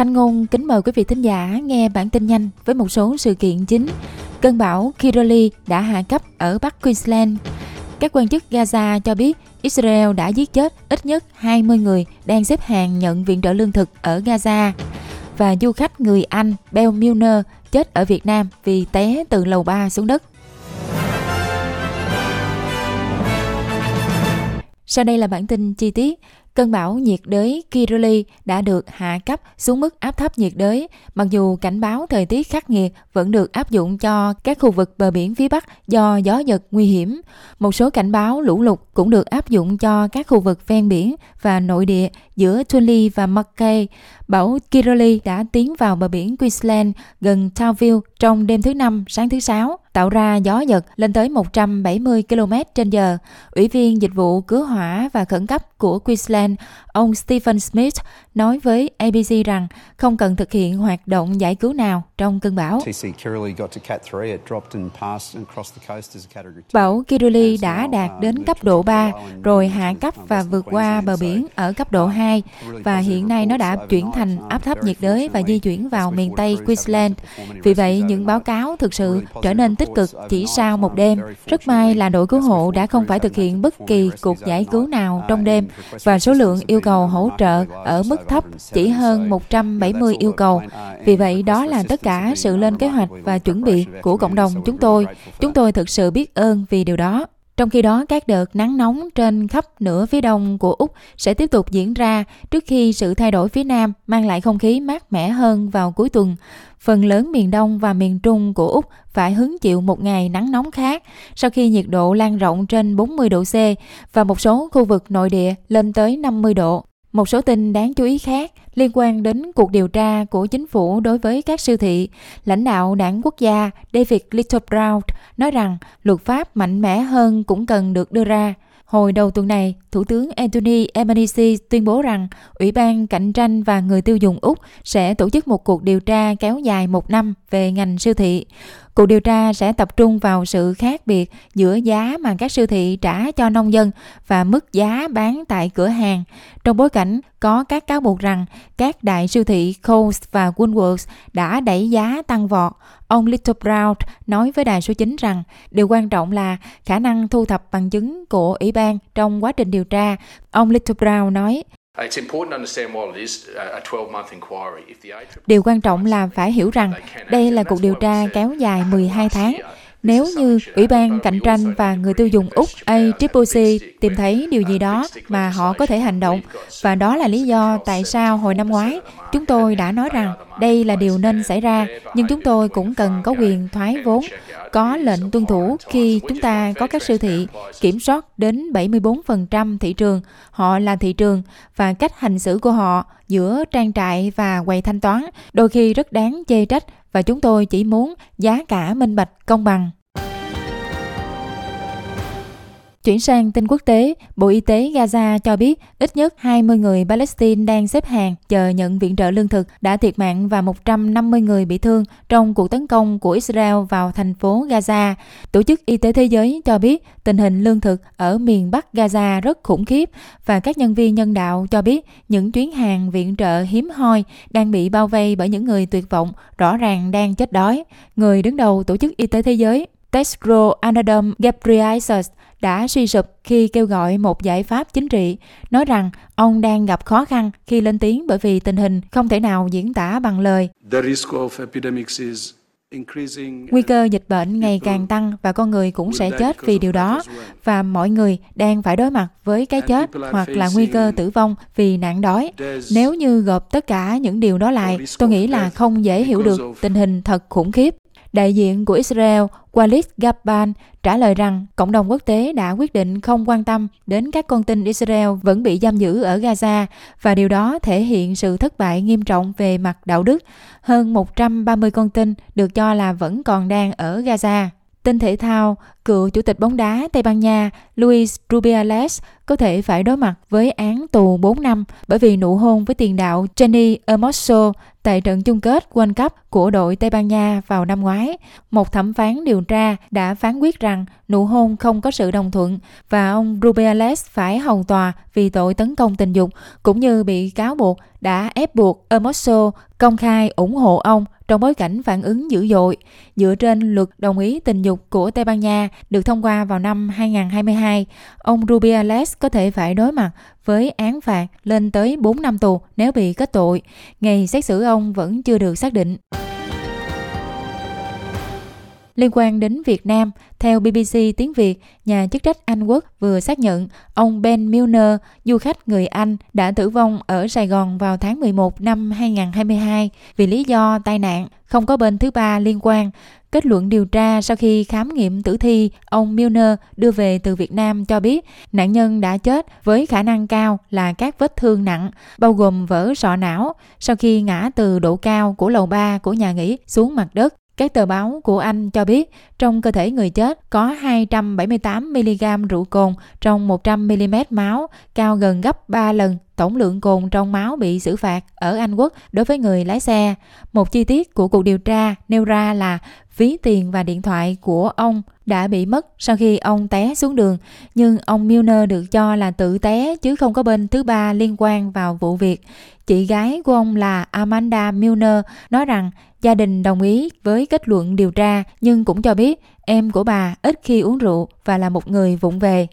Thanh Ngôn kính mời quý vị thính giả nghe bản tin nhanh với một số sự kiện chính. Cơn bão Kiroli đã hạ cấp ở Bắc Queensland. Các quan chức Gaza cho biết Israel đã giết chết ít nhất 20 người đang xếp hàng nhận viện trợ lương thực ở Gaza. Và du khách người Anh Bell Milner chết ở Việt Nam vì té từ lầu 3 xuống đất. Sau đây là bản tin chi tiết. Cơn bão nhiệt đới Kirili đã được hạ cấp xuống mức áp thấp nhiệt đới, mặc dù cảnh báo thời tiết khắc nghiệt vẫn được áp dụng cho các khu vực bờ biển phía Bắc do gió giật nguy hiểm. Một số cảnh báo lũ lụt cũng được áp dụng cho các khu vực ven biển và nội địa giữa Tully và Mackay. Bão Kirili đã tiến vào bờ biển Queensland gần Townville trong đêm thứ Năm sáng thứ Sáu, tạo ra gió giật lên tới 170 km h Ủy viên dịch vụ cứu hỏa và khẩn cấp của Queensland, ông Stephen Smith, nói với ABC rằng không cần thực hiện hoạt động giải cứu nào trong cơn bão. Bão Kirili đã đạt đến cấp độ 3, rồi hạ cấp và vượt qua bờ biển ở cấp độ 2, và hiện nay nó đã chuyển thành áp thấp nhiệt đới và di chuyển vào miền Tây Queensland. Vì vậy, những báo cáo thực sự trở nên tích cực chỉ sau một đêm. Rất may là đội cứu hộ đã không phải thực hiện bất kỳ cuộc giải cứu nào trong đêm, và số lượng yêu cầu hỗ trợ ở mức thấp chỉ hơn 170 yêu cầu. Vì vậy, đó là tất cả sự lên kế hoạch và chuẩn bị của cộng đồng chúng tôi. Chúng tôi thực sự biết ơn vì điều đó. Trong khi đó, các đợt nắng nóng trên khắp nửa phía đông của Úc sẽ tiếp tục diễn ra trước khi sự thay đổi phía nam mang lại không khí mát mẻ hơn vào cuối tuần. Phần lớn miền đông và miền trung của Úc phải hứng chịu một ngày nắng nóng khác sau khi nhiệt độ lan rộng trên 40 độ C và một số khu vực nội địa lên tới 50 độ. Một số tin đáng chú ý khác liên quan đến cuộc điều tra của chính phủ đối với các siêu thị, lãnh đạo đảng quốc gia David Littleproud nói rằng luật pháp mạnh mẽ hơn cũng cần được đưa ra. Hồi đầu tuần này, Thủ tướng Anthony Albanese tuyên bố rằng Ủy ban Cạnh tranh và Người tiêu dùng Úc sẽ tổ chức một cuộc điều tra kéo dài một năm về ngành siêu thị. Cuộc điều tra sẽ tập trung vào sự khác biệt giữa giá mà các siêu thị trả cho nông dân và mức giá bán tại cửa hàng, trong bối cảnh có các cáo buộc rằng các đại siêu thị Coles và Woolworths đã đẩy giá tăng vọt. Ông Little Brown nói với đài số 9 rằng điều quan trọng là khả năng thu thập bằng chứng của ủy ban trong quá trình điều tra. Ông Little Brown nói, Điều quan trọng là phải hiểu rằng đây là cuộc điều tra kéo dài 12 tháng. Nếu như Ủy ban Cạnh tranh và Người tiêu dùng Úc ACCC tìm thấy điều gì đó mà họ có thể hành động, và đó là lý do tại sao hồi năm ngoái chúng tôi đã nói rằng đây là điều nên xảy ra, nhưng chúng tôi cũng cần có quyền thoái vốn có lệnh tuân thủ khi chúng ta có các siêu thị kiểm soát đến 74% thị trường, họ là thị trường và cách hành xử của họ giữa trang trại và quầy thanh toán đôi khi rất đáng chê trách và chúng tôi chỉ muốn giá cả minh bạch công bằng. Chuyển sang tin quốc tế, Bộ Y tế Gaza cho biết ít nhất 20 người Palestine đang xếp hàng chờ nhận viện trợ lương thực đã thiệt mạng và 150 người bị thương trong cuộc tấn công của Israel vào thành phố Gaza. Tổ chức Y tế Thế giới cho biết tình hình lương thực ở miền Bắc Gaza rất khủng khiếp và các nhân viên nhân đạo cho biết những chuyến hàng viện trợ hiếm hoi đang bị bao vây bởi những người tuyệt vọng rõ ràng đang chết đói. Người đứng đầu Tổ chức Y tế Thế giới Tedros Adhanom Ghebreyesus đã suy sụp khi kêu gọi một giải pháp chính trị, nói rằng ông đang gặp khó khăn khi lên tiếng bởi vì tình hình không thể nào diễn tả bằng lời. Nguy cơ dịch bệnh ngày càng tăng và con người cũng sẽ chết vì điều đó và mọi người đang phải đối mặt với cái chết hoặc là nguy cơ tử vong vì nạn đói. Nếu như gộp tất cả những điều đó lại, tôi nghĩ là không dễ hiểu được tình hình thật khủng khiếp. Đại diện của Israel Walid Gaban, trả lời rằng cộng đồng quốc tế đã quyết định không quan tâm đến các con tin Israel vẫn bị giam giữ ở Gaza và điều đó thể hiện sự thất bại nghiêm trọng về mặt đạo đức. Hơn 130 con tin được cho là vẫn còn đang ở Gaza. Tin thể thao, cựu chủ tịch bóng đá Tây Ban Nha Luis Rubiales có thể phải đối mặt với án tù 4 năm bởi vì nụ hôn với tiền đạo Jenny Hermoso tại trận chung kết World Cup của đội Tây Ban Nha vào năm ngoái. Một thẩm phán điều tra đã phán quyết rằng nụ hôn không có sự đồng thuận và ông Rubiales phải hầu tòa vì tội tấn công tình dục cũng như bị cáo buộc đã ép buộc Hermoso công khai ủng hộ ông trong bối cảnh phản ứng dữ dội dựa trên luật đồng ý tình dục của Tây Ban Nha được thông qua vào năm 2022, ông Rubiales có thể phải đối mặt với án phạt lên tới 4 năm tù nếu bị kết tội. Ngày xét xử ông vẫn chưa được xác định. Liên quan đến Việt Nam, theo BBC tiếng Việt, nhà chức trách Anh Quốc vừa xác nhận ông Ben Milner, du khách người Anh, đã tử vong ở Sài Gòn vào tháng 11 năm 2022 vì lý do tai nạn, không có bên thứ ba liên quan. Kết luận điều tra sau khi khám nghiệm tử thi, ông Milner đưa về từ Việt Nam cho biết nạn nhân đã chết với khả năng cao là các vết thương nặng, bao gồm vỡ sọ não sau khi ngã từ độ cao của lầu 3 của nhà nghỉ xuống mặt đất. Các tờ báo của Anh cho biết trong cơ thể người chết có 278mg rượu cồn trong 100ml máu, cao gần gấp 3 lần tổng lượng cồn trong máu bị xử phạt ở Anh Quốc đối với người lái xe. Một chi tiết của cuộc điều tra nêu ra là ví tiền và điện thoại của ông đã bị mất sau khi ông té xuống đường, nhưng ông Milner được cho là tự té chứ không có bên thứ ba liên quan vào vụ việc. Chị gái của ông là Amanda Milner nói rằng gia đình đồng ý với kết luận điều tra nhưng cũng cho biết em của bà ít khi uống rượu và là một người vụng về.